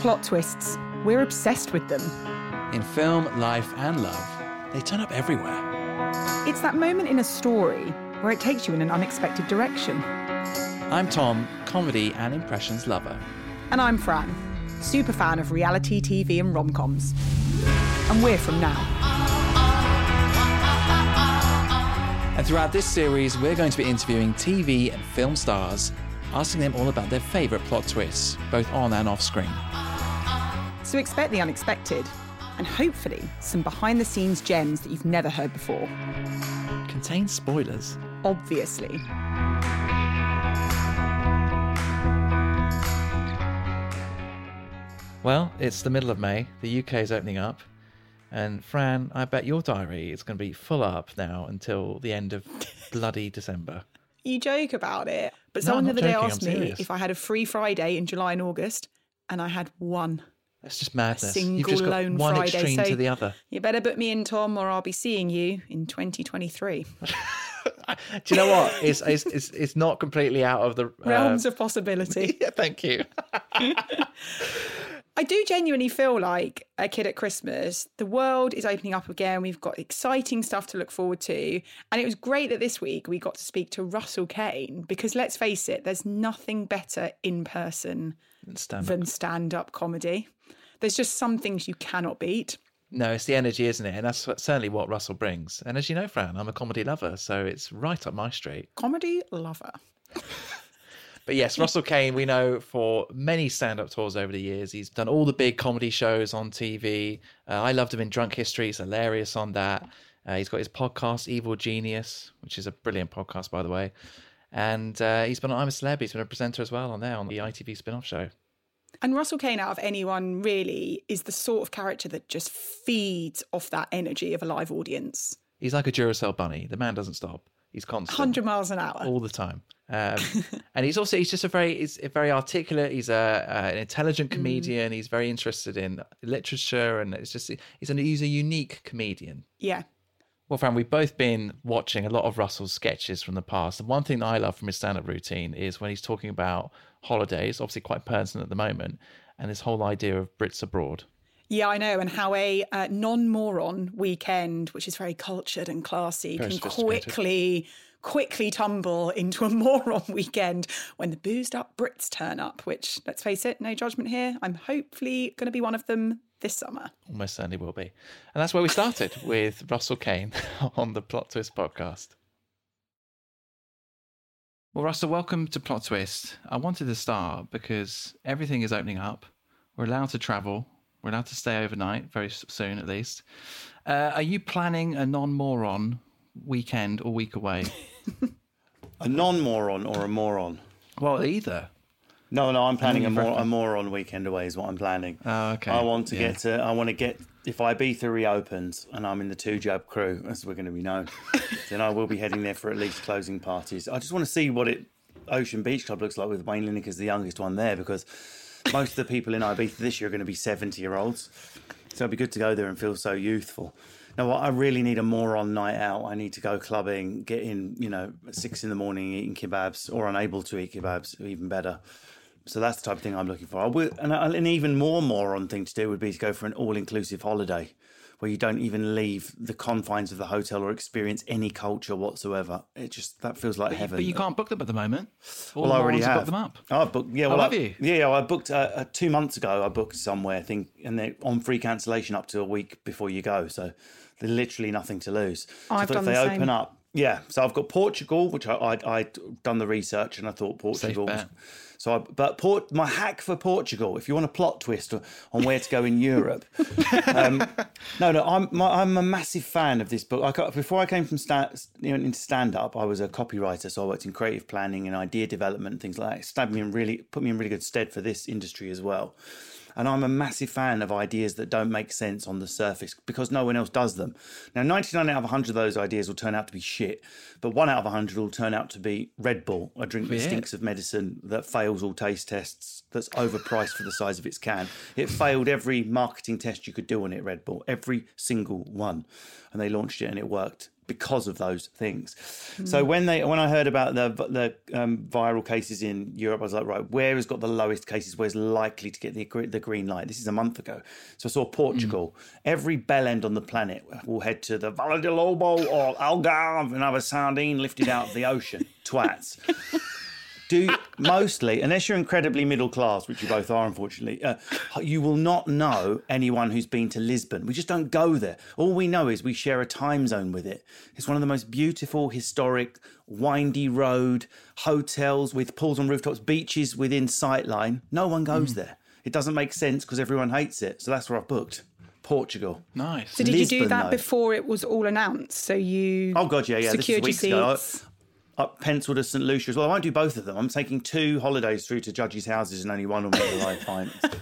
Plot twists. We're obsessed with them. In film, life, and love, they turn up everywhere. It's that moment in a story where it takes you in an unexpected direction. I'm Tom, comedy and impressions lover. And I'm Fran, super fan of reality TV and rom coms. And we're from now. And throughout this series, we're going to be interviewing TV and film stars, asking them all about their favourite plot twists, both on and off screen. So expect the unexpected, and hopefully some behind the scenes gems that you've never heard before. Contains spoilers. Obviously. Well, it's the middle of May. The UK is opening up. And Fran, I bet your diary is going to be full up now until the end of bloody December. You joke about it, but No, someone the not other day asked me if I had a free Friday in July and August, and I had one. That's just madness. single You've just got lone one Friday, extreme so- to the other. You better put me in, Tom, or I'll be seeing you in 2023. Do you know what? It's it's it's, it's not completely out of the uh, Realms of possibility. Yeah, thank you. I do genuinely feel like a kid at Christmas. The world is opening up again. We've got exciting stuff to look forward to. And it was great that this week we got to speak to Russell Kane because let's face it, there's nothing better in person Stand than stand up comedy. There's just some things you cannot beat. No, it's the energy, isn't it? And that's certainly what Russell brings. And as you know, Fran, I'm a comedy lover, so it's right up my street. Comedy lover. But yes, Russell Kane, we know for many stand up tours over the years. He's done all the big comedy shows on TV. Uh, I loved him in Drunk History. He's hilarious on that. Uh, he's got his podcast, Evil Genius, which is a brilliant podcast, by the way. And uh, he's been on I'm a Celeb. He's been a presenter as well on there on the ITV spin off show. And Russell Kane, out of anyone really, is the sort of character that just feeds off that energy of a live audience. He's like a Duracell bunny. The man doesn't stop. He's constant. 100 miles an hour. all the time. Um, and he's also he's just a very he's a very articulate. He's a, uh, an intelligent comedian. He's very interested in literature, and it's just he's a he's a unique comedian. Yeah. Well, Fran, we've both been watching a lot of Russell's sketches from the past, and one thing that I love from his stand-up routine is when he's talking about holidays, obviously quite pertinent at the moment, and this whole idea of Brits abroad. Yeah, I know. And how a uh, non moron weekend, which is very cultured and classy, Very can quickly, quickly tumble into a moron weekend when the boozed up Brits turn up, which, let's face it, no judgment here. I'm hopefully going to be one of them this summer. Almost certainly will be. And that's where we started with Russell Kane on the Plot Twist podcast. Well, Russell, welcome to Plot Twist. I wanted to start because everything is opening up. We're allowed to travel. We're allowed to stay overnight, very soon at least. Uh, are you planning a non moron weekend or week away? A non-moron or a moron? well, either. No, no, I'm planning a, you've mor- reckon- a moron weekend away. Is what I'm planning. Oh, okay. I want to Yeah. get to. I want to get. If Ibiza reopens and I'm in the two jab crew, as we're going to be known, then I will be heading there for at least closing parties. I just want to see what it Ocean Beach Club looks like with Wayne Lineker as the youngest one there, because most of the people in Ibiza this year are going to be 70 year olds. So it'd be good to go there and feel so youthful. Now, what I really need a moron night out. I need to go clubbing, get in, you know, at six in the morning eating kebabs or unable to eat kebabs, even better. So that's the type of thing I'm looking for. I would, and an even more moron thing to do would be to go for an all-inclusive holiday, where you don't even leave the confines of the hotel or experience any culture whatsoever. It just that feels like heaven. But you can't book them at the moment. All Well, I already morons have. got them up. I've booked. Yeah, well, have I, you? Yeah, I booked uh, uh, two months ago. I booked somewhere, I think, and they're on free cancellation up to a week before you go. So there's literally nothing to lose. So I I've done if they the open same. up. Yeah, so I've got Portugal, which I I I'd done the research and I thought Portugal. So, I, but Port, my hack for Portugal, if you want a plot twist on where to go in Europe, um, no, no, I'm my, I'm a massive fan of this book. I got, before I came from sta you know, into stand up, I was a copywriter, so I worked in creative planning and idea development and things like that. It stabbed me in really put me in really good stead for this industry as well. And I'm a massive fan of ideas that don't make sense on the surface because no one else does them. Now, 99 out of 100 of those ideas will turn out to be shit, but one out of 100 will turn out to be Red Bull, a drink that Yeah. stinks of medicine, that fails all taste tests, that's overpriced for the size of its can. It failed every marketing test you could do on it, Red Bull, every single one. And they launched it and it worked because of those things. So when they when I heard about the the um, viral cases in Europe, I was like, right, where has got the lowest cases? Where's likely to get the the green light? This is a month ago. So I saw Portugal. Every bell end on the planet will head to the Vale do Lobo or Algarve and have a sardine lifted out of the ocean. Twats do mostly, unless you're incredibly middle class, which you both are, unfortunately, uh, you will not know anyone who's been to Lisbon. We just don't go there. All we know is we share a time zone with it. It's one of the most beautiful, historic, windy road, hotels with pools on rooftops, beaches within sightline. No one goes there. It doesn't make sense because everyone hates it. So that's where I've booked. Portugal. Nice. So did you do that though. before it was all announced? So you Oh god, yeah, yeah. This is secured your weeks ago. I- seats. I penciled a St Lucia as well. I won't do both of them. I'm taking two holidays through to judges' houses and only one will make the live finals.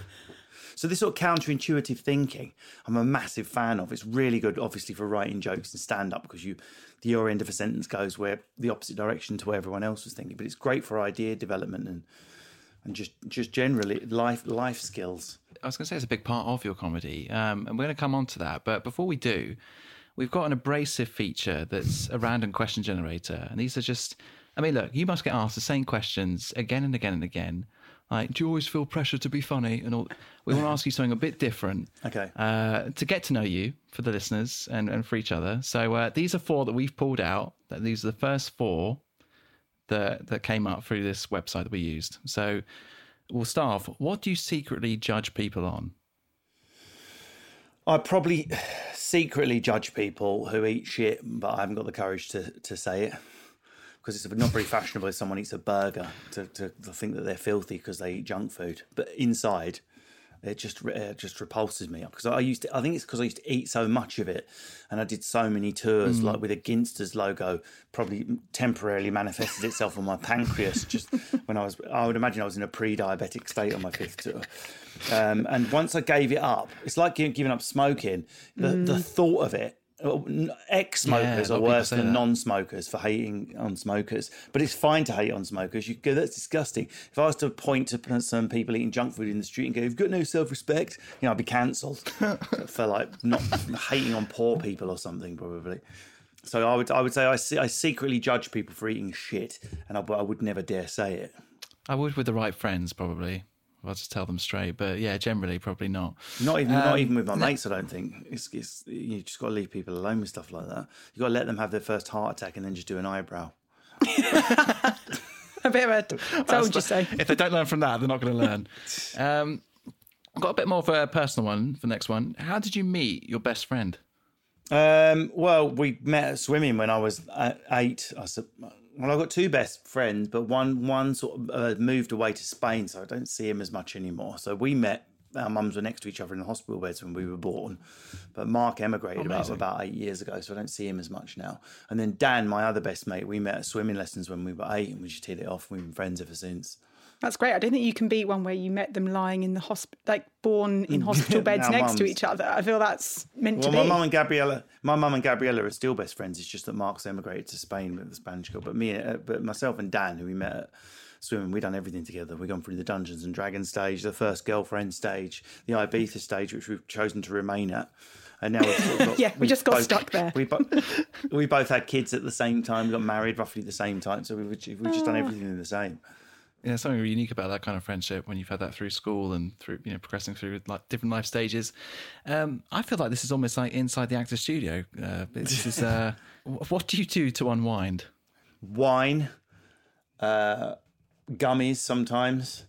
So this sort of counterintuitive thinking, I'm a massive fan of. It's really good, obviously, for writing jokes and stand up because you, the your end of a sentence goes where the opposite direction to where everyone else was thinking. But it's great for idea development and and just just generally life life skills. I was going to say it's a big part of your comedy, um, and we're going to come on to that. But before we do, we've got an abrasive feature that's a random question generator, and these are just. I mean, look, you must get asked the same questions again and again and again. Like, do you always feel pressure to be funny? And all. We want to ask you something a bit different. Okay. Uh, to get to know you for the listeners and, and for each other. So uh, these are four that we've pulled out. That These are the first four that that came up through this website that we used. So we'll start off. What do you secretly judge people on? I probably secretly judge people who eat shit, but I haven't got the courage to, to say it because it's not very fashionable if someone eats a burger to, to, to think that they're filthy because they eat junk food. But inside, it just it just repulses me because I used to. I think it's because I used to eat so much of it, and I did so many tours like with a Ginsters logo. Probably temporarily manifested itself on my pancreas just when I was. I would imagine I was in a pre-diabetic state on my fifth tour. Um, and once I gave it up, it's like giving up smoking. The, the thought of it. Ex Yeah, a smokers lot are worse than that. non-smokers for hating on smokers, but it's fine to hate on smokers. You go, that's disgusting. If I was to point to some people eating junk food in the street and go, "You've got no self-respect," you know, I'd be cancelled for like not hating on poor people or something, probably. So I would, I would say, I, see, I secretly judge people for eating shit, and I, I would never dare say it. I would with the right friends, probably. I'll just tell them straight. But yeah, generally, probably not. Not even, not Um, even with my mates. I don't think it's, it's you just got to leave people alone with stuff like that. You got to let them have their first heart attack and then just do an eyebrow. A bit of a told you so. if they don't learn from that, they're not going to learn. Um, I've got a bit more of a personal one for the next one. How did you meet your best friend? Um, well, we met at swimming when I was uh, eight. I said, well, I've got two best friends, but one one sort of uh, moved away to Spain, so I don't see him as much anymore. So we met. Our mums were next to each other in the hospital beds when we were born, but Mark emigrated about about eight years ago, so I don't see him as much now. And then Dan, my other best mate, we met at swimming lessons when we were eight, and we just hit it off. We've been friends ever since. That's great. I don't think you can beat one where you met them lying in the hospital, like born in hospital beds next to each other. I feel that's meant Well, to my be. mum and Gabriella, my mum and Gabriella are still best friends. It's just that Mark's emigrated to Spain with the Spanish girl. But me, uh, but myself and Dan, who we met at swimming, we've done everything together. We've gone through the Dungeons and Dragons stage, the first girlfriend stage, the Ibiza stage, which we've chosen to remain at. And now we've sort of got, Yeah, we just got both- stuck there. We, bo- we both had kids at the same time. We got married roughly the same time. So we've, we've just done Ah. everything the same. Yeah, something really unique about that kind of friendship when you've had that through school and through you know progressing through like different life stages. Um, I feel like this is almost like inside the actor studio. Uh, this is uh, what do you do to unwind? Wine, uh, gummies sometimes,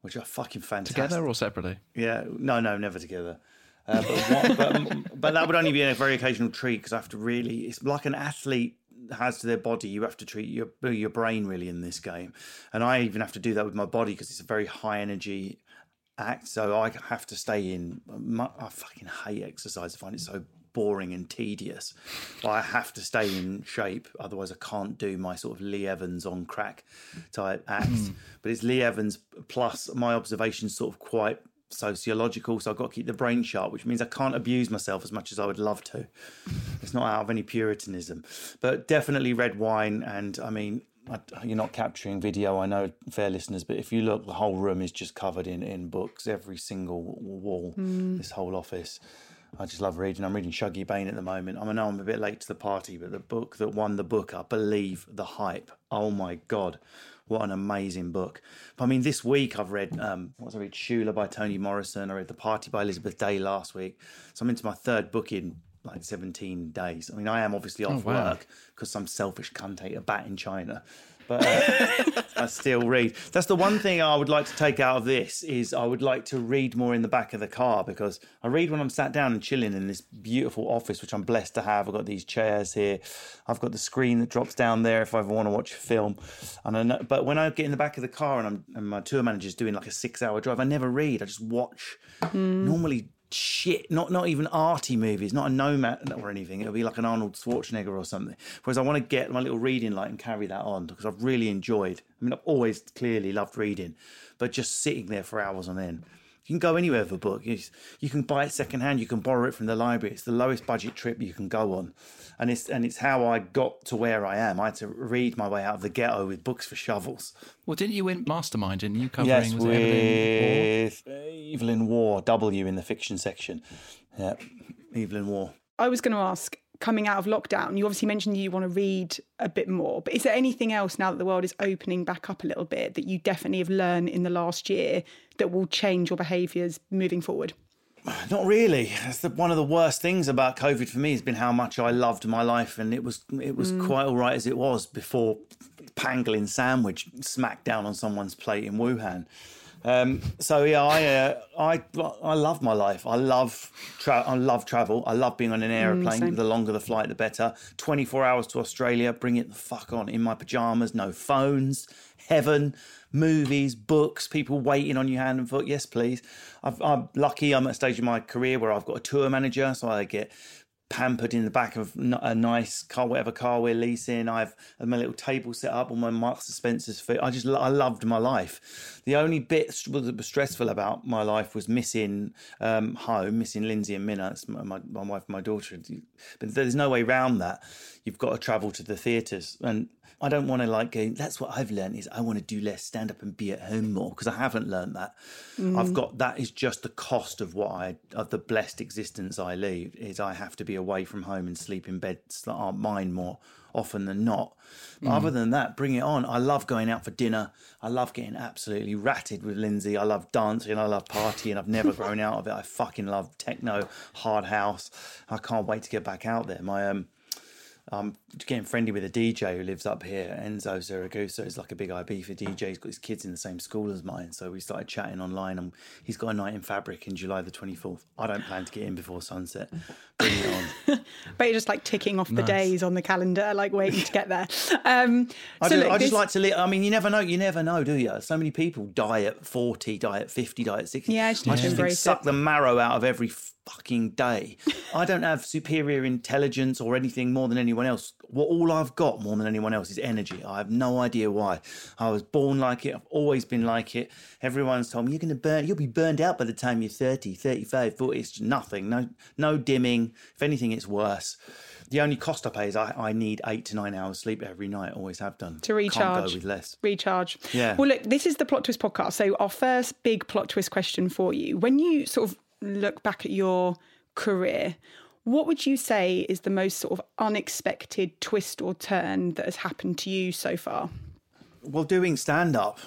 which are fucking fantastic. Together or separately? Yeah, no, no, never together. Uh, but, what, but, but that would only be a very occasional treat because I have to really. It's like an athlete has to their body. You have to treat your your brain really in this game, and I even have to do that with my body because it's a very high energy act. So I have to stay in. my- I fucking hate exercise. I find it so boring and tedious. But I have to stay in shape, otherwise I can't do my sort of Lee Evans on crack type acts. Hmm. But it's Lee Evans plus my observations sort of quite sociological, so I've got to keep the brain sharp, which means I can't abuse myself as much as I would love to. It's not out of any puritanism, but definitely red wine. And I mean, I, you're not capturing video, I know, fair listeners, but if you look, the whole room is just covered in in books, every single wall, mm. this whole office. I just love reading. I'm reading Shuggie Bain at the moment. I know I'm a bit late to the party, but the book that won the book, I believe the hype. Oh my god, what an amazing book! But, I mean, this week I've read um, what was I read? Sula by Toni Morrison. I read The Party by Elizabeth Day last week. So I'm into my third book in like 17 days. I mean, I am obviously off wow. work because some selfish cunt ate a bat in China. But uh, I still read. That's the one thing I would like to take out of this is I would like to read more in the back of the car because I read when I'm sat down and chilling in this beautiful office, which I'm blessed to have. I've got these chairs here. I've got the screen that drops down there if I ever want to watch a film. And I know, but when I get in the back of the car and I'm and my tour manager's doing like a six hour drive, I never read. I just watch. Normally shit, not not even arty movies, not a nomad or anything. It'll be like an Arnold Schwarzenegger or something. Whereas I want to get my little reading light and carry that on because I've really enjoyed. I mean, I've always clearly loved reading, but just sitting there for hours on end. You can go anywhere with a book. You, you can buy it secondhand. You can borrow it from the library. It's the lowest budget trip you can go on, and it's and it's how I got to where I am. I had to read my way out of the ghetto with books for shovels. Well, didn't you win Mastermind? Didn't you covering Yes, was it Evelyn Waugh? with Evelyn Waugh, W in the fiction section. Yeah, Evelyn Waugh. I was going to ask, coming out of lockdown, you obviously mentioned you want to read a bit more, but is there anything else now that the world is opening back up a little bit that you definitely have learned in the last year that will change your behaviours moving forward? Not really. That's the, one of the worst things about COVID for me has been how much I loved my life, and it was it was mm. quite all right as it was before pangolin sandwich smacked down on someone's plate in Wuhan. Um, so yeah, I uh, I I love my life. I love tra- I love travel. I love being on an aeroplane. same. the longer the flight, the better. Twenty four hours to Australia. Bring it the fuck on in my pajamas. No phones. Heaven. Movies, books, people waiting on you hand and foot. Yes, please. I've, I'm lucky. I'm at a stage in my career where I've got a tour manager, so I get pampered in the back of a nice car, whatever car we're leasing. I've my little table set up on my Marks Spencer's feet. I just I loved my life. The only bit that was stressful about my life was missing um, home, missing Lindsay and Minna. My, my, my wife and my daughter. But there's no way around that. You've got to travel to the theatres and. I don't want to like go. That's what I've learned is I want to do less stand up and be at home more because I haven't learned that. I've got that is just the cost of what I of the blessed existence I lead is I have to be away from home and sleep in beds that aren't mine more often than not. But other than that, bring it on. I love going out for dinner. I love getting absolutely ratted with Lindsay. I love dancing. I love partying. I've never grown out of it. I fucking love techno, hard house. I can't wait to get back out there. My um I'm getting friendly with a DJ who lives up here, Enzo Siragusa is like a big IB for DJ. He's got his kids in the same school as mine, so we started chatting online. And he's got a night in Fabric in July the 24th. I don't plan to get in before sunset. Bring it on. But you're just like ticking off the days on the calendar, like waiting to get there. Um, I, so do, look, I just this- like to live. I mean, you never know. You never know, do you? So many people die at 40, die at 50, die at 60. Yeah, I just need I to just think embrace suck it. the marrow out of every fucking day. I don't have superior intelligence or anything more than anyone else. What all I've got more than anyone else is energy. I have no idea why. I was born like it. I've always been like it. Everyone's told me you're going to burn. You'll be burned out by the time you're 30, 35, 40. It's nothing. No, no dimming. If anything, it's worse. The only cost I pay is I, I need eight to nine hours sleep every night. Always have done. To Can't recharge. go with less. recharge. Yeah. Well, look, this is the plot twist podcast. So, our first big plot twist question for you: When you sort of look back at your career, what would you say is the most sort of unexpected twist or turn that has happened to you so far? Well, doing stand up.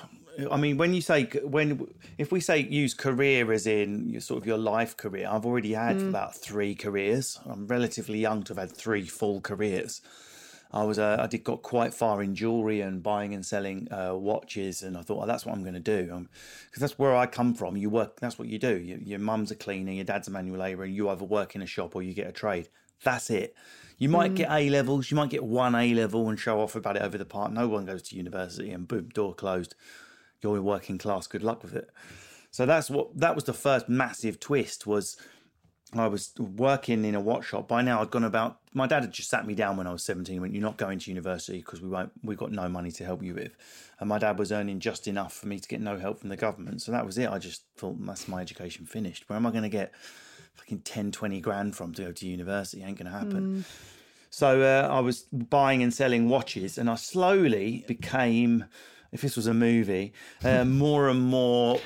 I mean, when you say when if we say use career as in your sort of your life career, I've already had mm. about three careers. I'm relatively young to have had three full careers. I was uh, I did got quite far in jewelry and buying and selling uh, watches, and I thought, oh, that's what I'm going to do, because that's where I come from. You work, that's what you do. You, your mum's a cleaner, your dad's a manual labourer, and you either work in a shop or you get a trade. That's it. You might get A levels, you might get one A level and show off about it over the park. No one goes to university, and boom, door closed. You're working class. Good luck with it. So that's what that was the first massive twist was I was working in a watch shop. By now, I'd gone about. My dad had just sat me down when I was seventeen. Went, "You're not going to university because we won't. We've got no money to help you with." And my dad was earning just enough for me to get no help from the government. So that was it. I just thought that's my education finished. Where am I going to get fucking 10, 20 grand from to go to university? Ain't going to happen. So uh, I was buying and selling watches, and I slowly became, if this was a movie, uh, more and more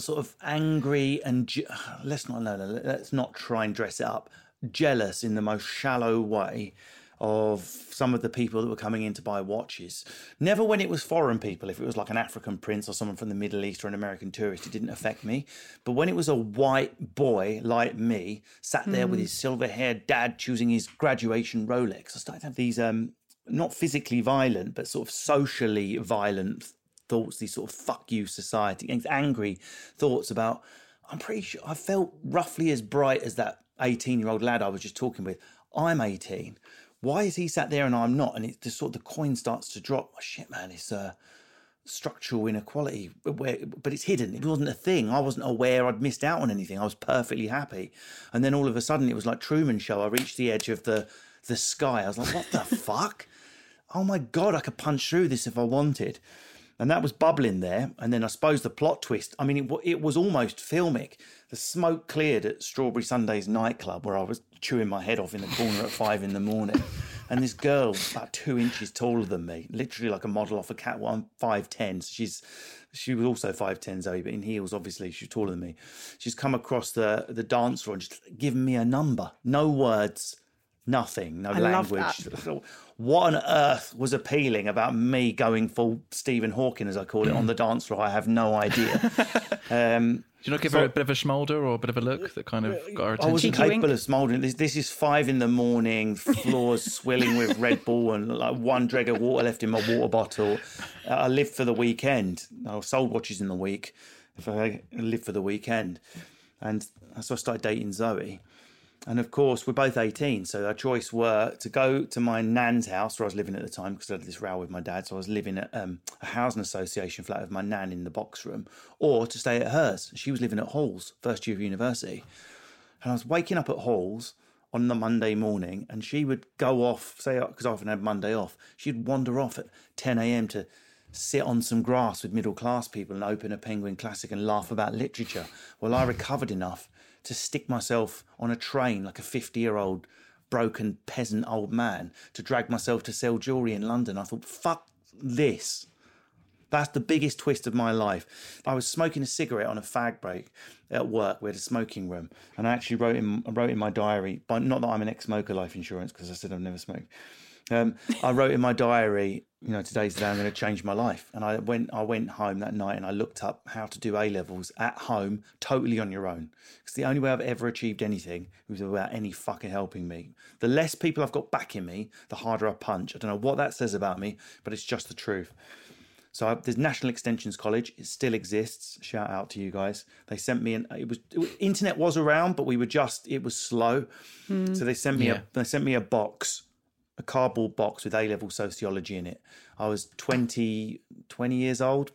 sort of angry and je- let's not no, no, let's not try and dress it up. Jealous in the most shallow way of some of the people that were coming in to buy watches. Never when it was foreign people, if it was like an African prince or someone from the Middle East or an American tourist, it didn't affect me. But when it was a white boy like me, sat there with his silver haired dad choosing his graduation Rolex, I started to have these um not physically violent, but sort of socially violent thoughts, these sort of fuck you society, angry thoughts about I'm pretty sure I felt roughly as bright as that 18 year old lad I was just talking with. I'm 18 why is he sat there and I'm not? And it's just sort of the coin starts to drop. Oh, shit, man, it's uh, structural inequality, where, but it's hidden. It wasn't a thing. I wasn't aware I'd missed out on anything. I was perfectly happy. And then all of a sudden, it was like Truman Show. I reached the edge of the the sky. I was like, what the fuck? Oh my god, I could punch through this if I wanted. And that was bubbling there. And then I suppose the plot twist. I mean, it, it was almost filmic. The smoke cleared at Strawberry Sundays nightclub, where I was chewing my head off in the corner at five in the morning. And this girl, about two inches taller than me, literally like a model off a catwalk, I'm 5'10. So she's she was also 5'10 Zoe, but in heels, obviously, she's taller than me. She's come across the, the dance floor and just given me a number. No words, nothing, no I love language. What on earth was appealing about me going for Stephen Hawking, as I call it, on the dance floor? I have no idea. um, Did you not give her a bit of a smolder or a bit of a look that kind of got her I wasn't Cheeky capable wink. of smouldering. This, this is five in the morning, floors swilling with Red Bull, and like one dreg of water left in my water bottle. Uh, I lived for the weekend. I sold watches in the week. If I lived for the weekend, and so I started dating Zoe. And of course, we're both 18, so our choice were to go to my nan's house where I was living at the time because I had this row with my dad. So I was living at um, a housing association flat with my nan in the box room, or to stay at hers. She was living at Halls, first year of university. And I was waking up at Halls on the Monday morning, and she would go off, say, because I often had Monday off, she'd wander off at 10 a.m. to sit on some grass with middle class people and open a Penguin Classic and laugh about literature. Well, I recovered enough to stick myself on a train like a 50 year old broken peasant old man to drag myself to sell jewellery in London. I thought, fuck this. That's the biggest twist of my life. I was smoking a cigarette on a fag break at work. We had a smoking room, and I actually wrote in wrote in my diary. But not that I'm an ex-smoker, life insurance, because I said I've never smoked. Um, I wrote in my diary, you know, today's the day I'm going to change my life. And I went, I went home that night and I looked up how to do A levels at home, totally on your own. Because the only way I've ever achieved anything was without any fucking helping me. The less people I've got backing me, the harder I punch. I don't know what that says about me, but it's just the truth. So I, there's National Extensions College. It still exists. Shout out to you guys. They sent me an. It was internet was around, but we were just it was slow. So they sent me Yeah. a they sent me a box, a cardboard box with A level sociology in it. I was 20, 20 years old.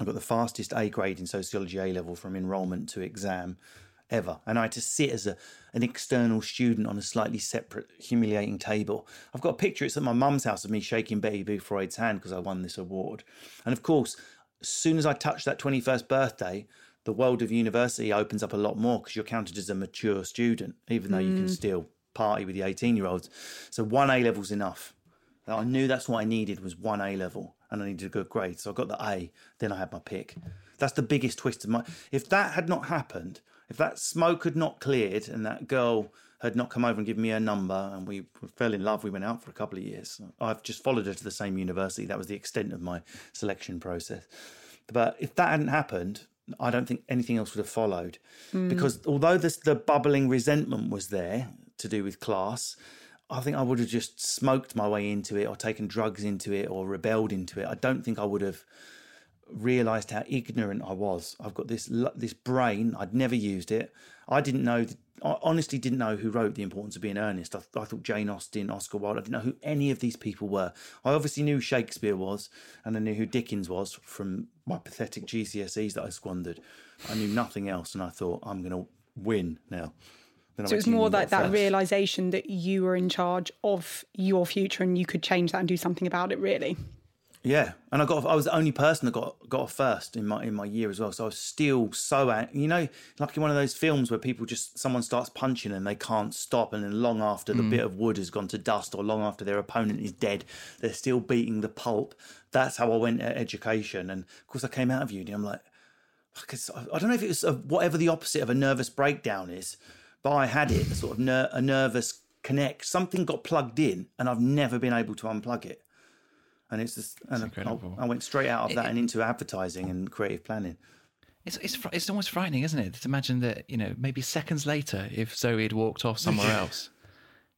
I got the fastest A grade in sociology A level from enrolment to exam ever. And I had to sit as a, an external student on a slightly separate, humiliating table. I've got a picture, it's at my mum's house of me shaking Betty Boothroyd's hand because I won this award. And of course, as soon as I touch that 21st birthday, the world of university opens up a lot more because you're counted as a mature student, even though you can mm. still party with the 18 year olds. So one A level's enough. I knew that's what I needed was one A level, and I needed a good grade. So I got the A. Then I had my pick. That's the biggest twist of my. If that had not happened, if that smoke had not cleared, and that girl had not come over and given me her number, and we fell in love, we went out for a couple of years. I've just followed her to the same university. That was the extent of my selection process. But if that hadn't happened, I don't think anything else would have followed. Hmm. Because although this, the bubbling resentment was there to do with class, I think I would have just smoked my way into it or taken drugs into it or rebelled into it. I don't think I would have realized how ignorant I was. I've got this this brain. I'd never used it. I didn't know. I honestly didn't know who wrote The Importance of Being Earnest. I, I thought Jane Austen, Oscar Wilde. I didn't know who any of these people were. I obviously knew Shakespeare was, and I knew who Dickens was from my pathetic GCSEs that I squandered. I knew nothing else, and I thought I'm going to win now. So to uni more like that realization that you were in charge of your future and you could change that and do something about it, really. Yeah, and I got I was the only person that got got a first in my in my year as well. So I was still so ang- you know like in one of those films where people just someone starts punching and they can't stop, and then long after the mm. bit of wood has gone to dust, or long after their opponent is dead, they're still beating the pulp. That's how I went at education, and of course I came out of uni. I'm like, because I don't know if it was a, whatever the opposite of a nervous breakdown is, I had it a sort of ner- a nervous connect. Something got plugged in, and I've never been able to unplug it. And it's just, and I, incredible. I went straight out of that and into advertising and creative planning. It's it's it's almost frightening, isn't it? To imagine that you know maybe seconds later, if Zoe had walked off somewhere else,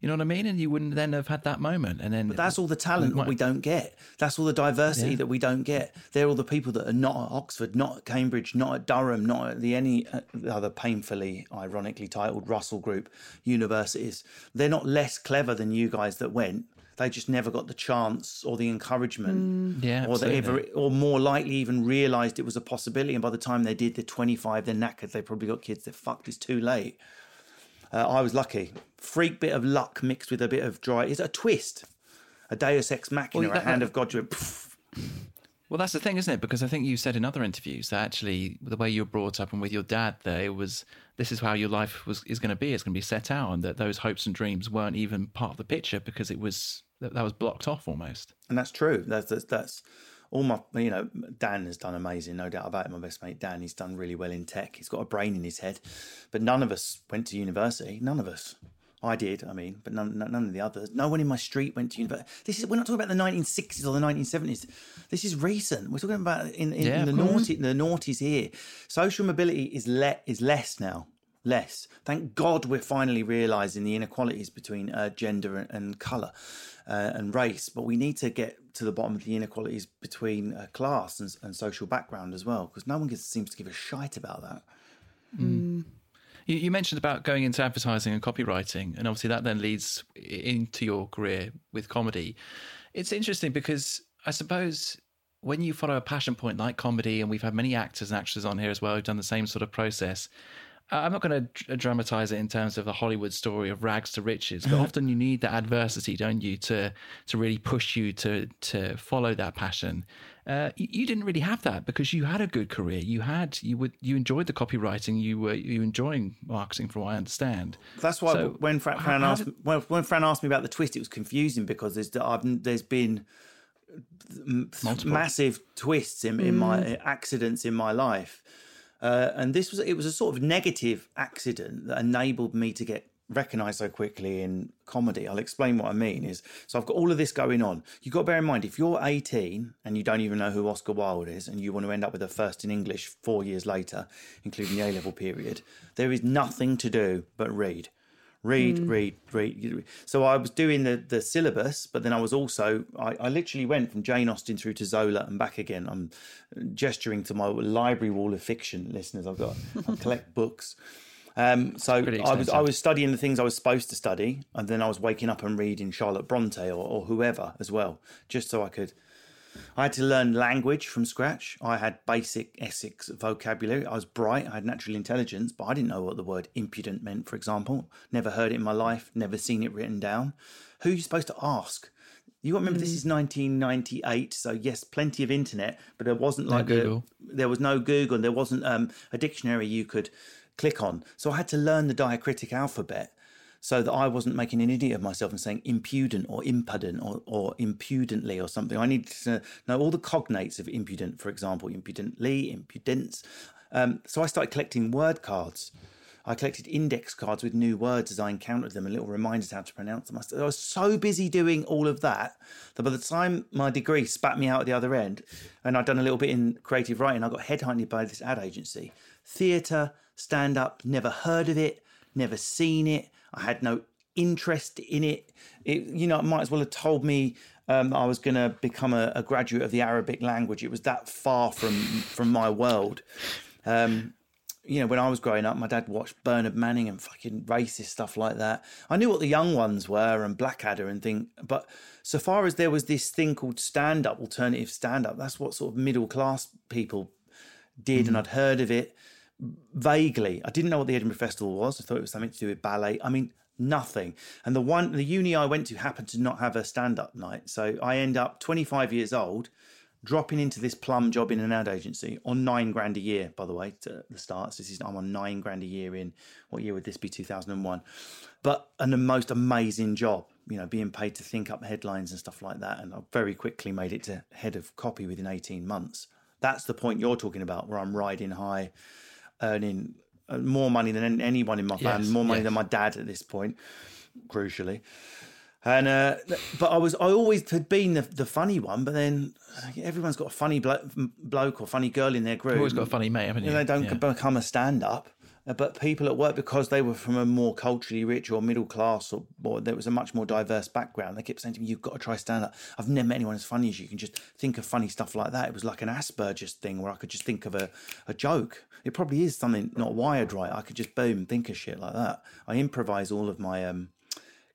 you know what I mean, and you wouldn't then have had that moment, and then But that's all the talent that we don't get. That's all the diversity that we don't get. They're all the people that are not at Oxford, not at Cambridge, not at Durham, not at the any uh, other painfully, ironically titled Russell Group universities. They're not less clever than you guys that went. They just never got the chance or the encouragement, Yeah, or they ever, or more likely even realised it was a possibility. And by the time they did, they're 25, they're knackered. They probably got kids. They're fucked. It's too late. Uh, I was lucky. Freak bit of luck mixed with a bit of dry. It's a twist. A Deus ex machina, Well, that- a hand of God. pff, Well, that's the thing, isn't it? Because I think you said in other interviews that actually the way you were brought up and with your dad there, it was this is how your life was is going to be. It's going to be set out, and that those hopes and dreams weren't even part of the picture because it was that, that was blocked off almost. And that's true. That's, that's that's all my. You know, Dan has done amazing, no doubt about it. My best mate Dan, he's done really well in tech. He's got a brain in his head, but none of us went to university. None of us. I did, I mean, but none, none of the others. No one in my street went to university. This is we're not talking about the 1960s or the 1970s. This is recent. We're talking about in, in, Yeah, in the naughty, the noughties here. Social mobility is le- is less now. Less. Thank God we're finally realising the inequalities between uh, gender and, and colour uh, and race. But we need to get to the bottom of the inequalities between uh, class and, and social background as well, because no one gives, seems to give a shite about that. You, you mentioned about going into advertising and copywriting, and obviously that then leads into your career with comedy. It's interesting because I suppose when you follow a passion point like comedy, and we've had many actors and actresses on here as well who've done the same sort of process. Uh, I'm not going to dramatize it in terms of the Hollywood story of rags to riches, but often you need that adversity, don't you, to to really push you to to follow that passion. Uh, you, you didn't really have that because you had a good career. You had you would you enjoyed the copywriting. You were you enjoying marketing, from what I understand. That's why So, when Fran, Fran asked did- when, when Fran asked me about the twist, it was confusing because there's I've, there's been Multiple. massive twists in, in my accidents in my life, uh, and this was it was a sort of negative accident that enabled me to get recognized so quickly in comedy. I'll explain what I mean. Is so I've got all of this going on. You've got to bear in mind if you're 18 and you don't even know who Oscar Wilde is, and you want to end up with a first in English four years later, including the A level period, there is nothing to do but read. Read, read, read, read. So I was doing the, the syllabus, but then I was also, I, I literally went from Jane Austen through to Zola and back again. I'm gesturing to my library wall of fiction, listeners. I've got, I collect books. Um, so I was I was studying the things I was supposed to study, and then I was waking up and reading Charlotte Bronte or, or whoever as well, just so I could. I had to learn language from scratch. I had basic Essex vocabulary. I was bright. I had natural intelligence, but I didn't know what the word impudent meant, for example. Never heard it in my life. Never seen it written down. Who are you supposed to ask? You got to remember this is 1998, so yes, plenty of internet, but there wasn't like the- Google. there was no Google. There wasn't um, a dictionary you could click on. So I had to learn the diacritic alphabet so that I wasn't making an idiot of myself and saying impudent or impudent or, or impudently or something. I needed to know all the cognates of impudent, for example, impudently, impudence. Um, so I started collecting word cards. I collected index cards with new words as I encountered them and little reminders how to pronounce them. I was so busy doing all of that that by the time my degree spat me out at the other end and I'd done a little bit in creative writing, I got headhunted by this ad agency. Theatre, stand up, never heard of it, never seen it. I had no interest in it. it you know, it might as well have told me um, I was going to become a, a graduate of the Arabic language. It was that far from from my world. Um, you know, when I was growing up, my dad watched Bernard Manning and fucking racist stuff like that. I knew what the young ones were and Blackadder and thing, but so far as there was this thing called stand up, alternative stand up, that's what sort of middle class people did, and I'd heard of it vaguely. I didn't know what the Edinburgh Festival was. I thought it was something to do with ballet. I mean, nothing. And the one, the uni I went to happened to not have a stand up night, so I end up 25 years old dropping into this plum job in an ad agency on nine grand a year, by the way, to the start. So this is, I'm on nine grand a year in, what year would this be? 2001. But and the most amazing job, you know, being paid to think up headlines and stuff like that. And I very quickly made it to head of copy within 18 months. That's the point you're talking about, where I'm riding high, earning uh, more money than anyone in my family, Yes, more money yes. than my dad at this point, crucially. And uh, but I was I always had been the, the funny one, but then uh, everyone's got a funny blo- bloke or funny girl in their group. You've always got a funny mate, haven't you? Know, they don't Yeah. become a stand up. But people at work, because they were from a more culturally rich or middle class, or, or there was a much more diverse background, they kept saying to me, "You've got to try stand up." I've never met anyone as funny as you. You can just think of funny stuff like that. It was like an Asperger's thing where I could just think of a, a joke. It probably is something not wired right. I could just boom think of shit like that. I improvise all of my um,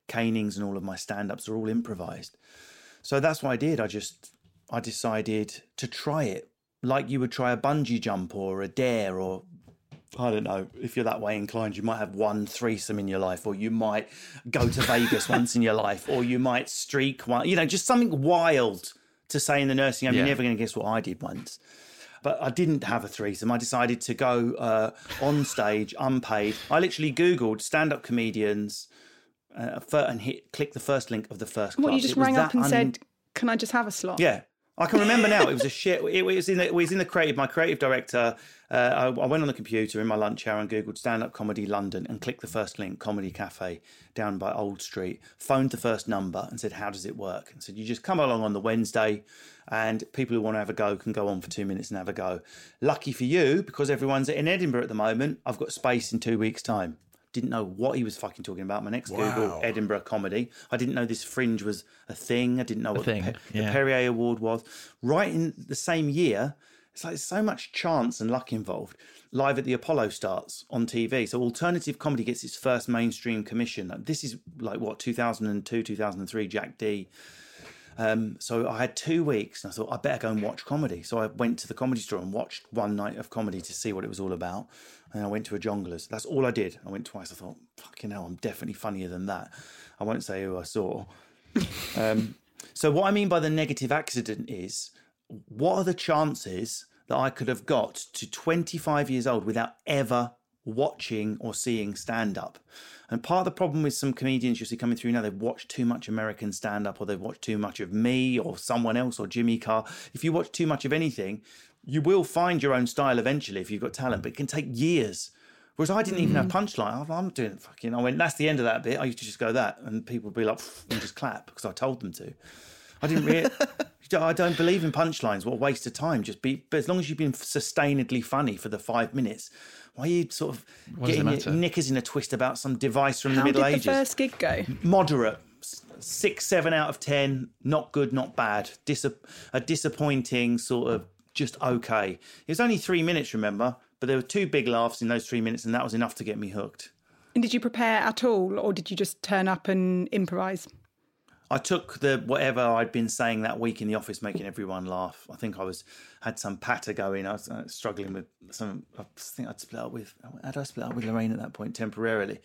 canings and all of my stand ups are all improvised. So that's what I did. I just I decided to try it like you would try a bungee jump or a dare or I don't know. If you're that way inclined, you might have one threesome in your life, or you might go to Vegas once in your life, or you might streak one. You know, just something wild to say in the nursing home. You're never going to guess what I did once. But I didn't have a threesome. I decided to go uh, on stage, unpaid. I literally Googled stand up comedians uh, and hit click the first link of the first What class. you just It rang up and un- said, "Can I just have a slot?" yeah, I can remember now. It was a shit. It was in the, it was in the creative. My creative director. Uh, I, I went on the computer in my lunch hour and googled stand up comedy London and clicked the first link, Comedy Cafe, down by Old Street. Phoned the first number and said, "How does it work?" And said, "You just come along on the Wednesday, and people who want to have a go can go on for two minutes and have a go. Lucky for you, because everyone's in Edinburgh at the moment. I've got space in two weeks' time." Didn't know what he was fucking talking about. My next Google Edinburgh comedy. I didn't know this Fringe was a thing. I didn't know what thing, the, Pe- yeah. the Perrier Award was. Right in the same year, it's like so much chance and luck involved. Live at the Apollo starts on TV. So alternative comedy gets its first mainstream commission. This is like what 2002, 2003. Jack D. Um, so I had two weeks, and I thought I better go and watch comedy. So I went to the comedy store and watched one night of comedy to see what it was all about. And I went to a Jongleurs. That's all I did. I went twice. I thought, fucking hell, I'm definitely funnier than that. I won't say who I saw. Um, so what I mean by the negative accident is, what are the chances that I could have got to 25 years old without ever watching or seeing stand up? And part of the problem with some comedians you see coming through now, they've watched too much American stand up or they've watched too much of me or someone else or Jimmy Carr. If you watch too much of anything, you will find your own style eventually if you've got talent, but it can take years. Whereas I didn't even have hmm. punchline. I'm- doing fucking. I went. That's the end of that bit. I used to just go that, and people would be like, and just clap because I told them to. I didn't really. I don't believe in punchlines. What a waste of time. Just be. But as long as you've been sustainedly funny for the five minutes, why are you sort of What getting your knickers in a twist about some device from the How did Middle the Ages? first gig go? Moderate. Six, seven out of ten. Not good, not bad. Dis- a disappointing sort of just okay. It was only three minutes, remember? But there were two big laughs in those three minutes, and that was enough to get me hooked. And did you prepare at all, or did you just turn up and improvise? I took the whatever I'd been saying that week in the office, making everyone laugh. I think I was had some patter going. I was uh, struggling with some. I think I'd split up with. Had I split up with Lorraine at that point temporarily?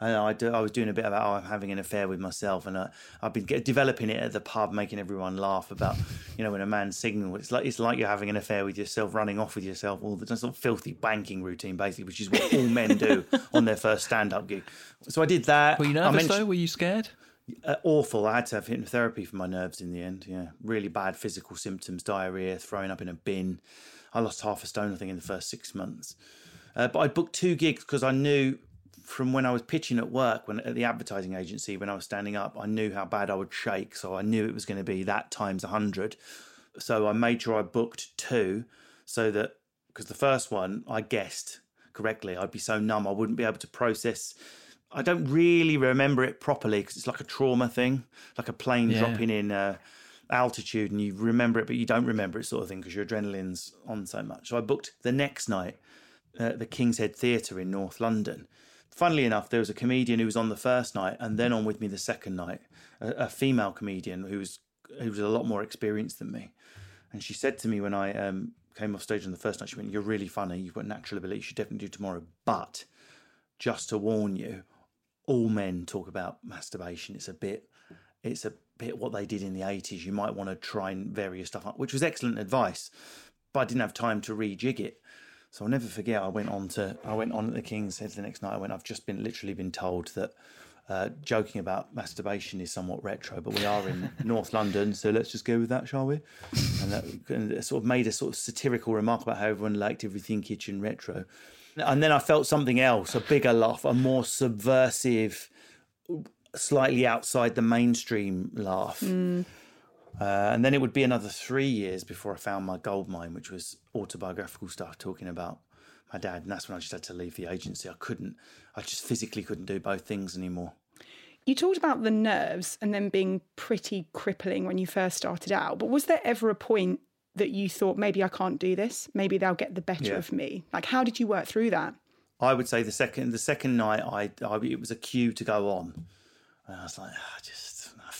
And I, do, I was doing a bit about oh, I'm having an affair with myself, and uh, I've been get, developing it at the pub, making everyone laugh about, you know, when a man's signal, it's like it's like you're having an affair with yourself, running off with yourself, all the sort of filthy banking routine, basically, which is what all men do on their first stand-up gig. So I did that. Were you I nervous mentioned- though? Were you scared? uh, awful. I had to have hypnotherapy for my nerves in the end. Yeah, really bad physical symptoms, diarrhea, throwing up in a bin. I lost half a stone, I think, in the first six months. Uh, but I booked two gigs because I knew from when I was pitching at work, when at the advertising agency, when I was standing up, I knew how bad I would shake. So I knew it was going to be that times a hundred. So I made sure I booked two, so that because the first one I guessed correctly, I'd be so numb I wouldn't be able to process. I don't really remember it properly because it's like a trauma thing, like a plane Yeah. dropping in uh, altitude, and you remember it, but you don't remember it, sort of thing, because your adrenaline's on so much. So I booked the next night at the King's Head Theatre in North London. Funnily enough, there was a comedian who was on the first night and then on with me the second night, a, a female comedian who was who was a lot more experienced than me. And she said to me when I um, came off stage on the first night, she went, "You're really funny. You've got natural ability. You should definitely do tomorrow. But just to warn you, all men talk about masturbation. It's a bit, it's a bit what they did in the eighties. You might want to try and vary your stuff which was excellent advice. But I didn't have time to rejig it. So I'll never forget. I went on to I went on at the King's Head the next night. I went. I've just been literally been told that Uh, joking about masturbation is somewhat retro, but we are in North London, so let's just go with that, shall we? And that and sort of made a sort of satirical remark about how everyone liked everything kitchen retro. And then I felt something else, a bigger laugh, a more subversive, slightly outside the mainstream laugh. Uh, and then it would be another three years before I found my gold mine, which was autobiographical stuff talking about my dad. And that's when I just had to leave the agency. I couldn't, I just physically couldn't do both things anymore. You talked about the nerves and them being pretty crippling when you first started out, but was there ever a point that you thought maybe I can't do this? Maybe they'll get the better Yeah. of me. Like, how did you work through that? I would say the second the second night I, I it was a cue to go on, and I was like, ah, just ah,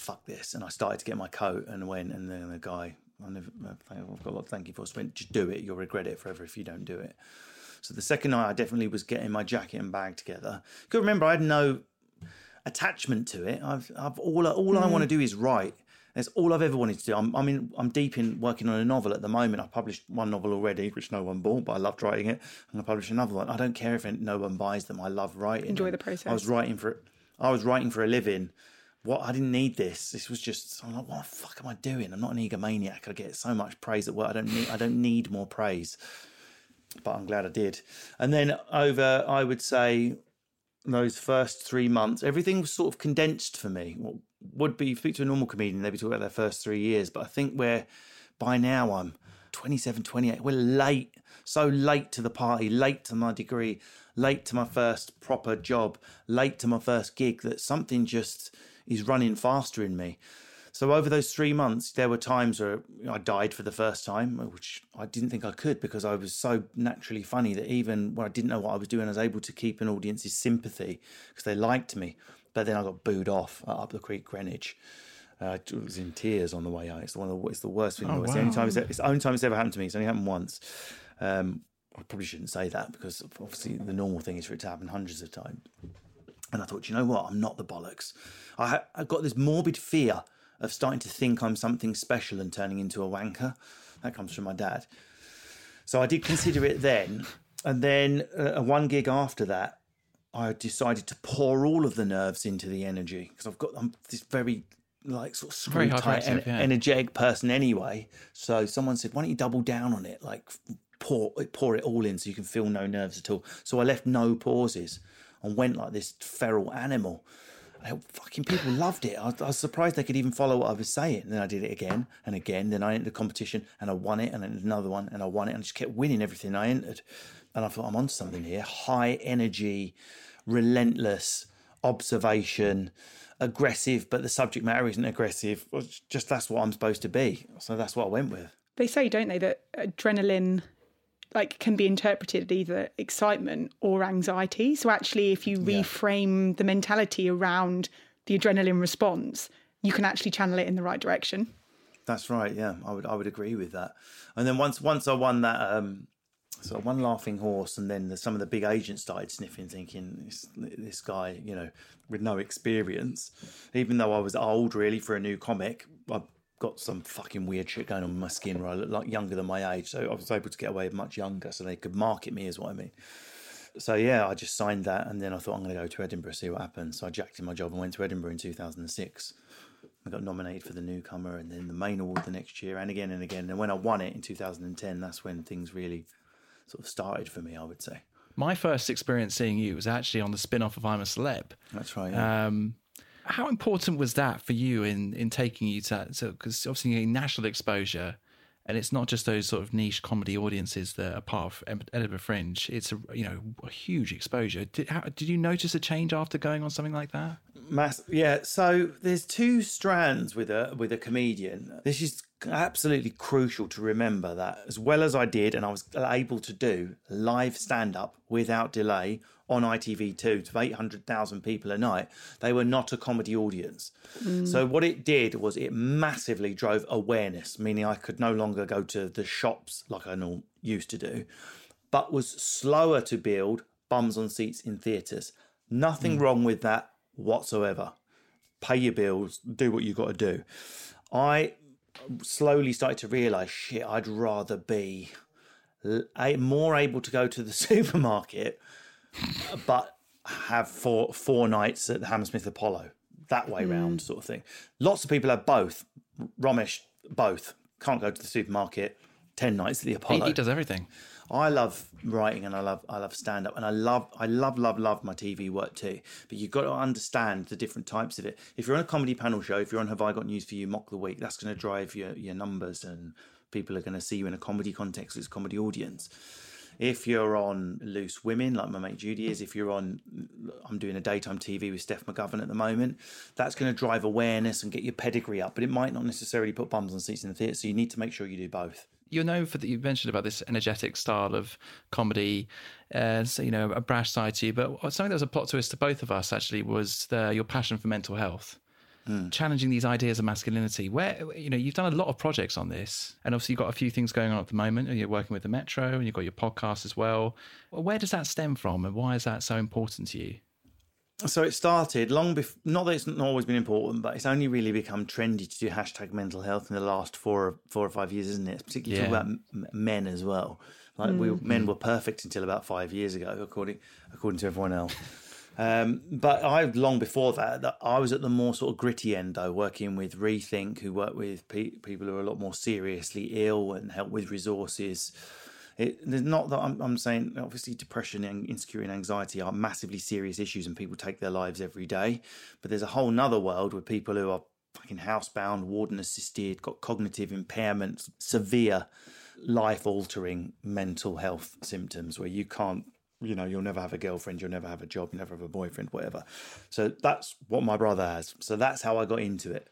fuck this, and I started to get my coat and went, and then the guy, I never, I've got a lot to thank you for, so went, just do it, you'll regret it forever if you don't do it. So the second night I definitely was getting my jacket and bag together. Because remember I had no attachment to it. I've, I've all all I mm. want to do is write. That's all I've ever wanted to do. I'm, I mean, I'm deep in working on a novel at the moment. I've published one novel already, which no one bought, but I loved writing it. I'm going to publish another one. I don't care if no one buys them. I love writing. Enjoy the process. I was writing for, I was writing for a living. What I didn't need this. This was just. I'm like, what the fuck am I doing? I'm not an egomaniac. I get so much praise at work. I don't need. I don't need more praise. But I'm glad I did. And then over, I would say, those first three months, everything was sort of condensed for me. What would be, speak to a normal comedian, they'd be talking about their first three years. But I think we're by now I'm 27, 28, we're late, so late to the party, late to my degree, late to my first proper job, late to my first gig, that something just is running faster in me. So over those three months, there were times where I died for the first time, which I didn't think I could because I was so naturally funny that even when I didn't know what I was doing, I was able to keep an audience's sympathy because they liked me. But then I got booed off Up the Creek, Greenwich. Uh, I was in tears on the way out. It's one of the, it's the worst thing. Oh, it's the only time it's, it's the only time it's ever happened to me. It's only happened once. Um, I probably shouldn't say that because obviously the normal thing is for it to happen hundreds of times. And I thought, you know what? I'm not the bollocks. I ha- I got this morbid fear of starting to think I'm something special and turning into a wanker. That comes from my dad. So I did consider it then. And then uh, one gig after that, I decided to pour all of the nerves into the energy because I've got I'm this very like sort of screw tight, hyperactive, yeah. energetic person anyway. So someone said, "Why don't you double down on it? Like pour pour it all in so you can feel no nerves at all." So I left no pauses and went like this feral animal. I, fucking people loved it. I, was- I was surprised they could even follow what I was saying. And then I did it again and again. Then I entered the competition and I won it, and then another one, and I won it, and I just kept winning everything I entered. And I thought I'm onto something here. High energy, relentless observation, aggressive, but the subject matter isn't aggressive. Just that's what I'm supposed to be. So that's what I went with. They say, don't they, that adrenaline like can be interpreted either excitement or anxiety. So actually, if you reframe the mentality around the adrenaline response, you can actually channel it in the right direction. That's right. Yeah, I would I would agree with that. And then once once I won that, um, so I won Laughing Horse, and then the, some of the big agents started sniffing, thinking this, this guy, you know, with no experience, even though I was old really for a new comic, I got some fucking weird shit going on with my skin where I look like younger than my age, so I was able to get away much younger, so they could market me, is what I mean. So yeah, I just signed that, and then I thought I'm going to go to Edinburgh, see what happens. So I jacked in my job and went to Edinburgh in 2006. I got nominated for the newcomer and then the main award the next year, and again and again. And when I won it in 2010, that's when things really sort of started for me. I would say. My first experience seeing you was actually on the spin off of I'm a Celeb. That's right. Yeah. Um, how important was that for you in in taking you to so because obviously you're national exposure, and it's not just those sort of niche comedy audiences that are part of Ed- Edinburgh Fringe. It's a you know a huge exposure. Did how, did you notice a change after going on something like that? Mass, yeah. So there's two strands with a with a comedian. This is absolutely crucial to remember that as well as I did, and I was able to do live stand up without delay on ITV2 to 800,000 people a night. They were not a comedy audience. Mm. So what it did was it massively drove awareness, meaning I could no longer go to the shops like I used to do, but was slower to build bums on seats in theatres. Nothing mm. wrong with that whatsoever. Pay your bills, do what you got to do. I slowly started to realise, shit, I'd rather be more able to go to the supermarket, but have four four nights at the Hammersmith Apollo, that way hmm. round sort of thing. Lots of people have both. Romesh, both. Can't go to the supermarket. Ten nights at the He, Apollo. he does everything. I love writing and I love I love stand up and I love I love love love my TV work too. But you've got to understand the different types of it. If you're on a comedy panel show, if you're on Have I Got News for You Mock the Week, that's going to drive your your numbers and people are going to see you in a comedy context, it's a comedy audience. If you're on Loose Women, like my mate Judy is, if you're on, I'm doing a daytime TV with Steph McGovern at the moment, that's going to drive awareness and get your pedigree up, but it might not necessarily put bums on seats in the theatre. So you need to make sure you do both. You're known for that. You mentioned about this energetic style of comedy, uh, so, you know, a brash side to you. But something that was a plot twist to both of us actually was the, your passion for mental health, challenging these ideas of masculinity. Where you know you've done a lot of projects on this, and obviously you've got a few things going on at the moment. and You're working with the Metro, and you've got your podcast as well. Where does that stem from, and why is that so important to you? So it started long before. Not that it's not always been important, but it's only really become trendy to do hashtag mental health in the last four, four or five years, isn't it? Particularly talk Yeah. about m- men as well. Like we men were perfect until about five years ago, according according to everyone else. Um, but I long before that, that I was at the more sort of gritty end, though, working with Rethink, who work with pe- people who are a lot more seriously ill and help with resources. It, there's not that I'm, I'm saying obviously depression and insecurity and anxiety are massively serious issues and people take their lives every day. But there's a whole nother world where people who are fucking housebound warden assisted got cognitive impairments severe life altering mental health symptoms where you can't you know you'll never have a girlfriend you'll never have a job you'll never have a boyfriend whatever. So that's what my brother has. So that's how i got into it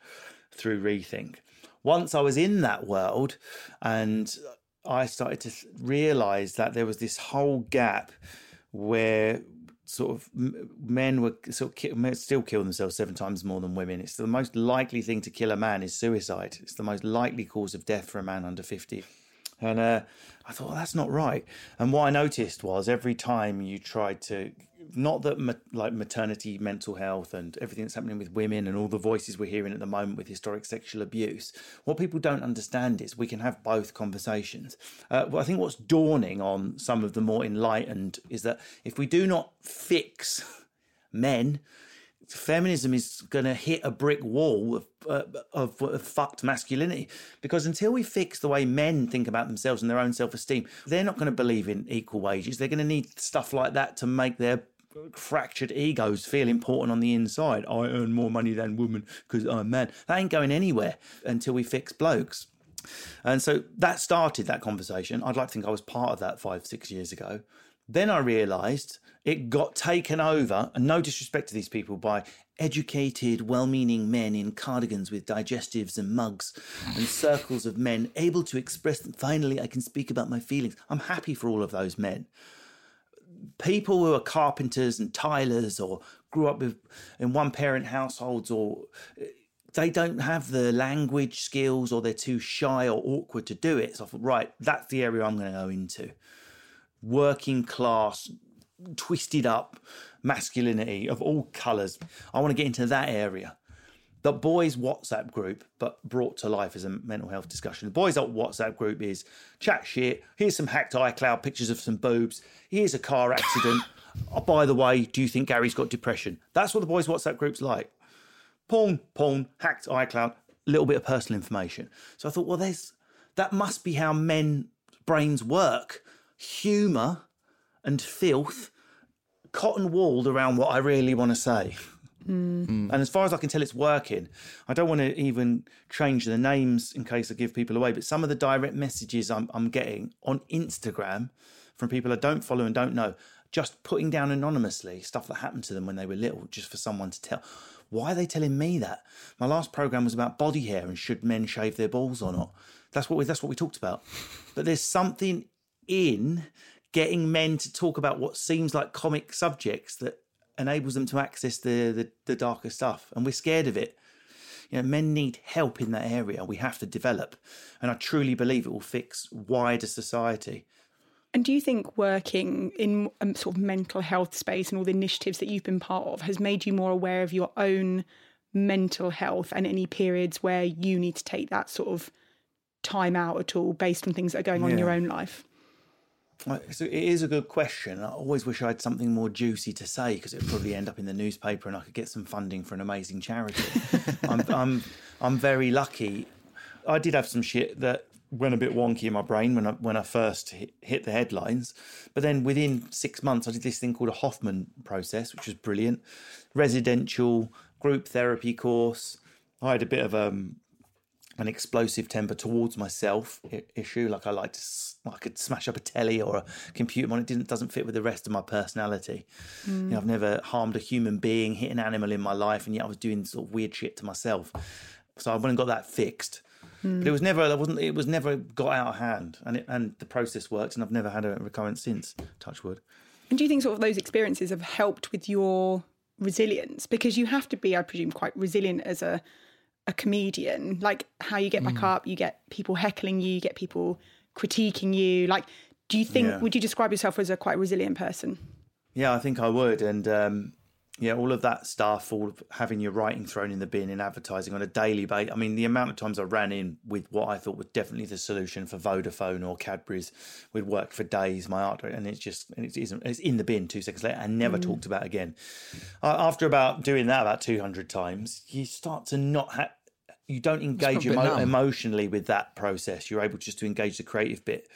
through rethink. Once i was in that world and I started to realize that there was this whole gap where sort of men were sort of ki- still kill themselves seven times more than women. It's the most likely thing to kill a man is suicide. It's the most likely cause of death for a man under 50. And uh, I thought, well, that's not right. And what I noticed was every time you tried to, not that ma- like maternity, mental health, and everything that's happening with women and all the voices we're hearing at the moment with historic sexual abuse, what people don't understand is we can have both conversations. Uh, well, I think what's dawning on some of the more enlightened is that if we do not fix men, feminism is going to hit a brick wall of, uh, of, of fucked masculinity because until we fix the way men think about themselves and their own self-esteem they're not going to believe in equal wages they're going to need stuff like that to make their fractured egos feel important on the inside i earn more money than women because i'm man that ain't going anywhere until we fix blokes and so that started that conversation. I'd like to think I was part of that five, six years ago. Then I realised it got taken over, and no disrespect to these people, by educated, well meaning men in cardigans with digestives and mugs and circles of men able to express them. Finally, I can speak about my feelings. I'm happy for all of those men people who are carpenters and tilers or grew up with in one parent households or they don't have the language skills or they're too shy or awkward to do it. So I thought, right, that's the area I'm going to go into. Working class, twisted up masculinity of all colours. I want to get into that area. The boys' WhatsApp group, but brought to life as a mental health discussion. The boys' WhatsApp group is chat shit. Here's some hacked iCloud pictures of some boobs. Here's a car accident. oh, by the way, do you think Gary's got depression? That's what the boys' WhatsApp group's like porn, porn, hacked iCloud, a little bit of personal information. So I thought, well, there's that must be how men brains work. Humour and filth cotton walled around what I really want to say. Mm. And as far as I can tell, it's working. I don't want to even change the names in case I give people away, but some of the direct messages I'm, I'm getting on Instagram from people I don't follow and don't know, just putting down anonymously stuff that happened to them when they were little, just for someone to tell. Why are they telling me that? My last program was about body hair and should men shave their balls or not. That's what we, that's what we talked about. But there's something in getting men to talk about what seems like comic subjects that enables them to access the, the, the darker stuff. And we're scared of it. You know, men need help in that area. We have to develop. And I truly believe it will fix wider society. And do you think working in a sort of mental health space and all the initiatives that you've been part of has made you more aware of your own mental health and any periods where you need to take that sort of time out at all based on things that are going on in your own life? So it is a good question. I always wish I had something more juicy to say because it would probably end up in the newspaper and I could get some funding for an amazing charity. I'm, I'm, I'm very lucky. I did have some shit that went a bit wonky in my brain when I when I first hit, hit the headlines, but then within six months I did this thing called a Hoffman process, which was brilliant. Residential group therapy course. I had a bit of um, an explosive temper towards myself issue. Like I like to, I could smash up a telly or a computer on it. Didn't doesn't fit with the rest of my personality. Mm. You know, I've never harmed a human being, hit an animal in my life, and yet I was doing sort of weird shit to myself. So I went and got that fixed. Mm. But it was never, it wasn't, it was never got out of hand, and it, and the process works, and I've never had a recurrence since. Touch wood. And do you think sort of those experiences have helped with your resilience? Because you have to be, I presume, quite resilient as a a comedian, like how you get back mm. up, you get people heckling you, you get people critiquing you. Like, do you think, yeah. would you describe yourself as a quite resilient person? Yeah, I think I would. And um, yeah, all of that stuff, all of having your writing thrown in the bin in advertising on a daily basis. I mean, the amount of times I ran in with what I thought was definitely the solution for Vodafone or Cadbury's would work for days, my art, and it's just and it's, it's in the bin two seconds later and never mm. talked about again. Uh, after about doing that about two hundred times, you start to not have you don't engage emo- emotionally with that process. You're able just to engage the creative bit,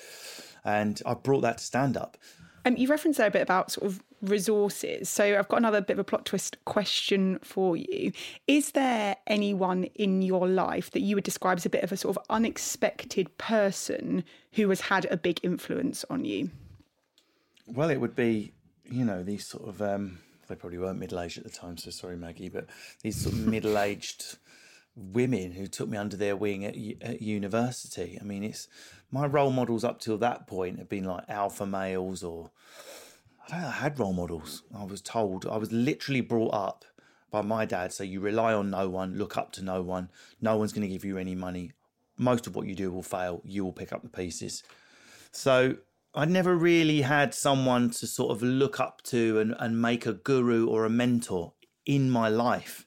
and I brought that to stand up. Um, you referenced there a bit about sort of resources. So I've got another bit of a plot twist question for you. Is there anyone in your life that you would describe as a bit of a sort of unexpected person who has had a big influence on you? Well, it would be, you know, these sort of, um, they probably weren't middle aged at the time, so sorry, Maggie, but these sort of middle aged women who took me under their wing at, at university. I mean, it's my role models up till that point have been like alpha males or I don't know, I had role models. I was told, I was literally brought up by my dad. So you rely on no one, look up to no one. No one's going to give you any money. Most of what you do will fail. You will pick up the pieces. So I never really had someone to sort of look up to and, and make a guru or a mentor in my life.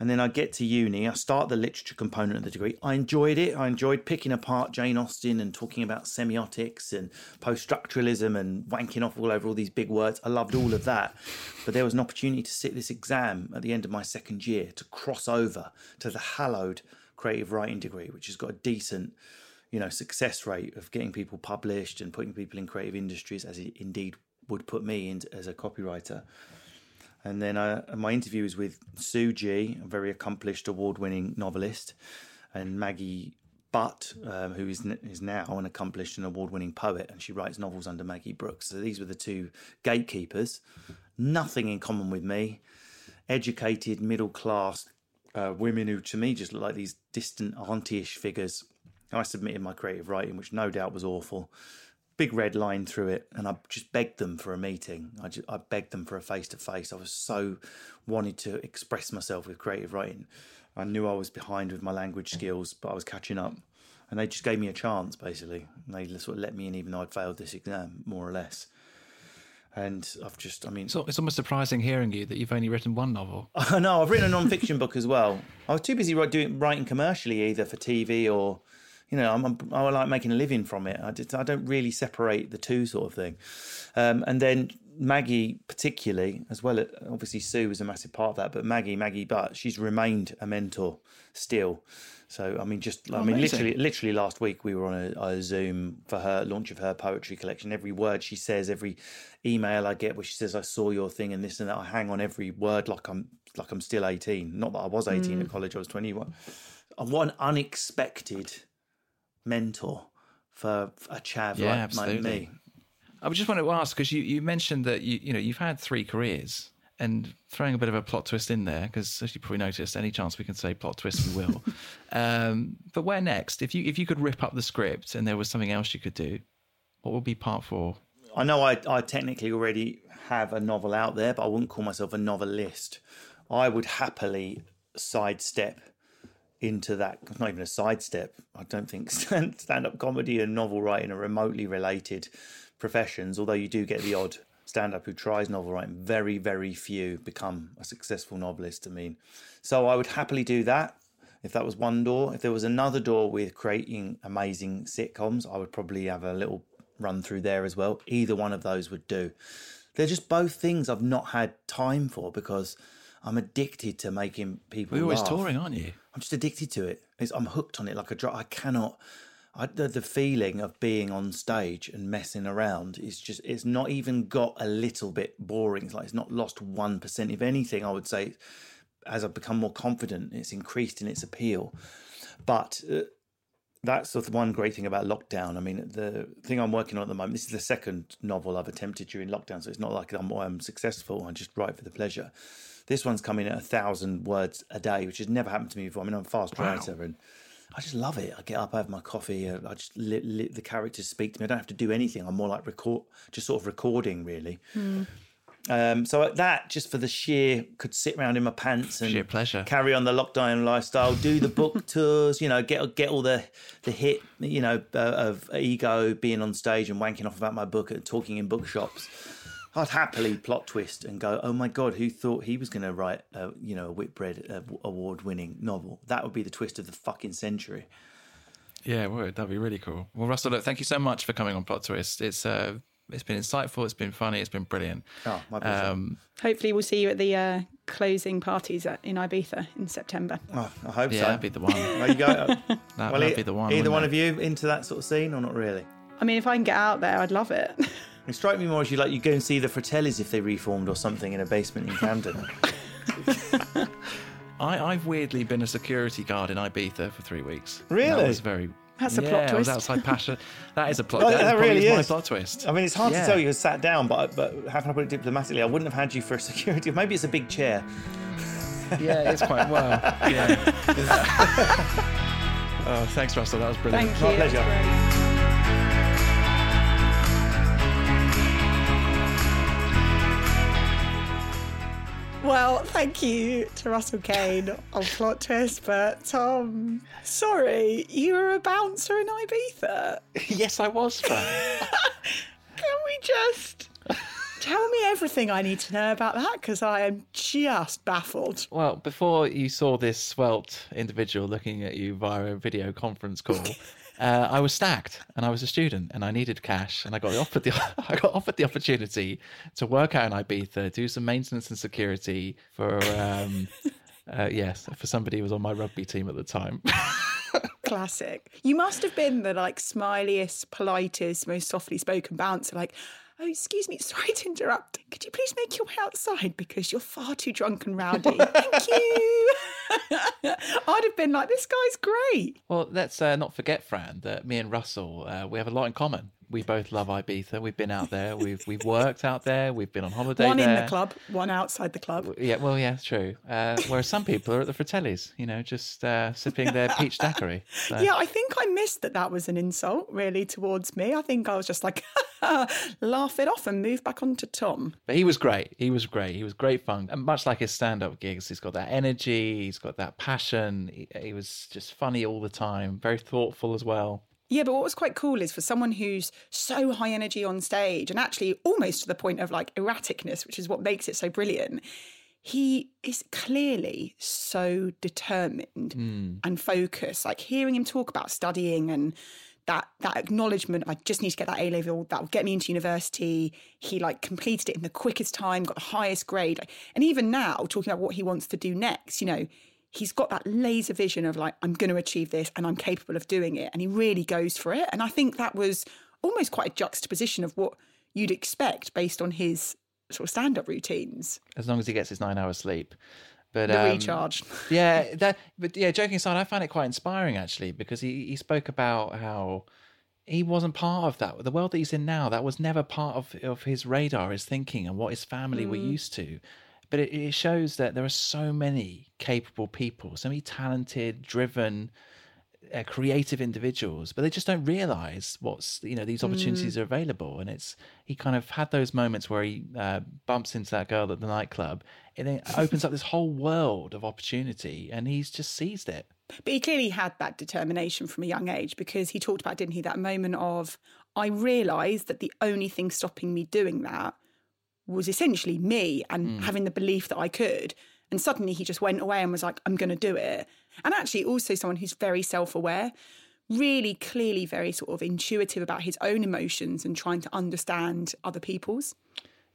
And then I get to uni, I start the literature component of the degree. I enjoyed it. I enjoyed picking apart Jane Austen and talking about semiotics and post structuralism and wanking off all over all these big words. I loved all of that. But there was an opportunity to sit this exam at the end of my second year to cross over to the hallowed creative writing degree, which has got a decent you know success rate of getting people published and putting people in creative industries as it indeed would put me in as a copywriter and then my interview was with Sue Gee, a very accomplished award winning novelist, and Maggie Butt, um, who is, is now an accomplished and award winning poet, and she writes novels under Maggie Brookes. So these were the two gatekeepers. Nothing in common with me. Educated, middle class uh, women who, to me, just look like these distant auntie ish figures. I submitted my creative writing, which no doubt was awful big red line through it, and I just begged them for a meeting. I, just, I begged them for a face to face. I was so wanted to express myself with creative writing. I knew I was behind with my language skills, but I was catching up, and they just gave me a chance basically. And they sort of let me in, even though I'd failed this exam more or less. And I've just, I mean, so it's almost surprising hearing you that you've only written one novel. I know I've written a non-fiction book as well. I was too busy doing writing commercially, either for TV or you know, I'm, I'm, i like making a living from it. I, just, I don't really separate the two sort of thing. Um, and then Maggie, particularly, as well, obviously Sue was a massive part of that, but Maggie, Maggie Butt, she's remained a mentor still. So I mean, just I mean, literally, literally last week we were on a, a, Zoom for her launch of her poetry collection. Every word she says, every email I get where she says, "I saw your thing" and this and that, I hang on every word like I'm like I'm still eighteen. Not that I was eighteen mm. at college; I was twenty one. And what an unexpected mentor for a chav yeah, like, like me. I just wanted to ask because you, you mentioned that you you know you've had three careers and throwing a bit of a plot twist in there because as you probably noticed, any chance we can say plot twist we will. um, but where next? If you if you could rip up the script and there was something else you could do, what would be part four? I know I I technically already have a novel out there, but I wouldn't call myself a novelist. I would happily sidestep into that. Not even a sidestep. I don't think stand up comedy and novel writing are remotely related professions, although you do get the odd stand up who tries novel writing. Very, very few become a successful novelist. I mean, so I would happily do that if that was one door. If there was another door with creating amazing sitcoms, I would probably have a little run through there as well. Either one of those would do. They're just both things I've not had time for because I'm addicted to making people. You're always touring, aren't you? I'm just addicted to it. It's, I'm hooked on it like a drug. I cannot. I, the, the feeling of being on stage and messing around is just. It's not even got a little bit boring. It's like it's not lost one percent. If anything, I would say, as I've become more confident, it's increased in its appeal. But uh, that's the one great thing about lockdown. I mean, the thing I'm working on at the moment. This is the second novel I've attempted during lockdown, so it's not like I'm, I'm successful. I just write for the pleasure. This one's coming at a thousand words a day, which has never happened to me before. I mean, I'm a fast writer, and I just love it. I get up, I have my coffee, uh, I just li- the characters speak to me. I don't have to do anything. I'm more like record, just sort of recording, really. Um, so at that, just for the sheer, could sit around in my pants and Sheer pleasure. carry on the lockdown lifestyle, do the book tours, you know, get get all the the hit, you know, uh, of ego being on stage and wanking off about my book and talking in bookshops. I'd happily plot twist and go, oh my god, who thought he was going to write, a, you know, a Whitbread uh, award winning novel? That would be the twist of the fucking century. Yeah, it would. That'd be really cool. Well, Russell, look, thank you so much for coming on Plot Twist. It's uh, it's been insightful. It's been funny. It's been brilliant. Oh, my pleasure. Um, Hopefully, we'll see you at the uh, closing parties at, in Ibiza in September. oh, I hope yeah, so. that'd be the one. There you go. That, well, that'd e- be the one. either one it? of you into that sort of scene or not really? I mean, if I can get out there, I'd love it. It strike me more as you like you go and see the Fratellis if they reformed or something in a basement in Camden. I, I've weirdly been a security guard in Ibiza for three weeks. Really? That was very. That's a yeah, plot I was twist. outside passion. That is a plot. Well, that that really is my plot twist. I mean, it's hard Yeah. to tell you were sat down, but but how can I put it diplomatically? I wouldn't have had you for a security. Maybe it's a big chair. Yeah, it's quite well. Yeah. oh, thanks, Russell. That was brilliant. Thank My you. pleasure. Well, thank you to Russell Kane on Plot Twist, but Tom, sorry, you were a bouncer in Ibiza. yes, I was. Can we just tell me everything I need to know about that? Because I am just baffled. Well, before you saw this svelte individual looking at you via a video conference call, uh, I was stacked and I was a student and I needed cash and I got offered the I got offered the opportunity to work out in Ibiza, do some maintenance and security for um, uh, yes for somebody who was on my rugby team at the time. Classic. You must have been the like smiliest, politest, most softly spoken bouncer. Like, oh, excuse me, sorry to interrupt. Could you please make your way outside because you're far too drunk and rowdy? Thank you. I'd have been like, this guy's great. Well, let's uh, not forget, Fran, that me and Russell, uh, we have a lot in common. We both love Ibiza. We've been out there. We've we've worked out there. We've been on holiday one in the club, one outside the club. Yeah, well, yeah, true. Uh, whereas some people are at the Fratellis, you know, just uh, sipping their peach daiquiri. So, Yeah, I think I missed that that was an insult really towards me. I think I was just like, laugh it off and move back on to Tom. But he was great. He was great. He was great fun. And much like his stand-up gigs, he's got that energy. He's got that passion. He, he was just funny all the time. Very thoughtful as well. Yeah, but what was quite cool is for someone who's so high energy on stage and actually almost to the point of like erraticness, which is what makes it so brilliant, he is clearly so determined hmm. and focused. Like hearing him talk about studying and that that acknowledgement, I just need to get that A level, that will get me into university. He like completed it in the quickest time, got the highest grade. And even now, talking about what he wants to do next, you know, he's got that laser vision of like, I'm going to achieve this and I'm capable of doing it. And he really goes for it. And I think that was almost quite a juxtaposition of what you'd expect based on his sort of stand up routines. As long as he gets his nine hours sleep. But The um, recharge. yeah, that. But yeah, joking aside, I found it quite inspiring actually because he he spoke about how he wasn't part of that. The world that he's in now, that was never part of of his radar, his thinking, and what his family were used to. But it, it shows that there are so many capable people, so many talented, driven, uh, creative individuals, but they just don't realize what's you know these opportunities are available. And it's he kind of had those moments where he uh, bumps into that girl at the nightclub, and it opens up this whole world of opportunity, and he's just seized it. But he clearly had that determination from a young age because he talked about, didn't he, that moment of, I realised that the only thing stopping me doing that was essentially me and mm. having the belief that I could. And suddenly he just went away and was like, I'm going to do it. And actually, also someone who's very self aware. really clearly very sort of intuitive about his own emotions and trying to understand other people's.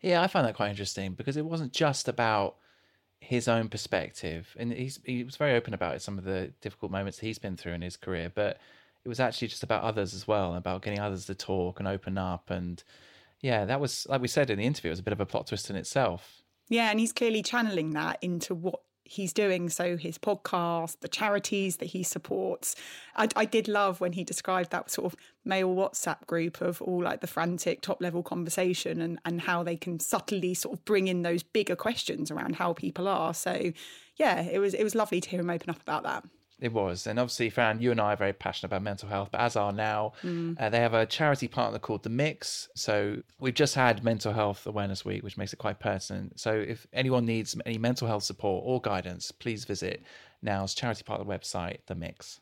Yeah, I found that quite interesting because it wasn't just about his own perspective, and he's he was very open about some of the difficult moments he's been through in his career, but it was actually just about others as well, about getting others to talk and open up, and yeah, that was like we said in the interview, it was a bit of a plot twist in itself. Yeah, and he's clearly channeling that into what he's doing. So his podcast, the charities that he supports. I, I, did love when he described that sort of male WhatsApp group of all like the frantic top level conversation and, and how they can subtly sort of bring in those bigger questions around how people are. So yeah, it was it was lovely to hear him open up about that. It was. And obviously, Fran, you and I are very passionate about mental health, but as are now, mm. uh, they have a charity partner called The Mix. So we've just had Mental Health Awareness Week, which makes it quite pertinent. So if anyone needs any mental health support or guidance, please visit Now's charity partner website, The Mix.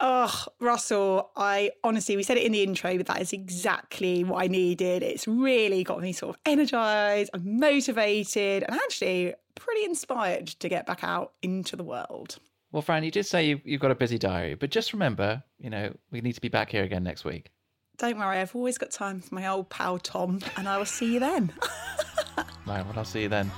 Oh, Russell, I honestly, we said it in the intro, but that is exactly what I needed. It's really got me sort of energized and motivated and actually pretty inspired to get back out into the world. Well, Fran, you did say you've, you've got a busy diary, but just remember, you know, we need to be back here again next week. Don't worry, I've always got time for my old pal Tom, and I will see you then. right, well, I'll see you then.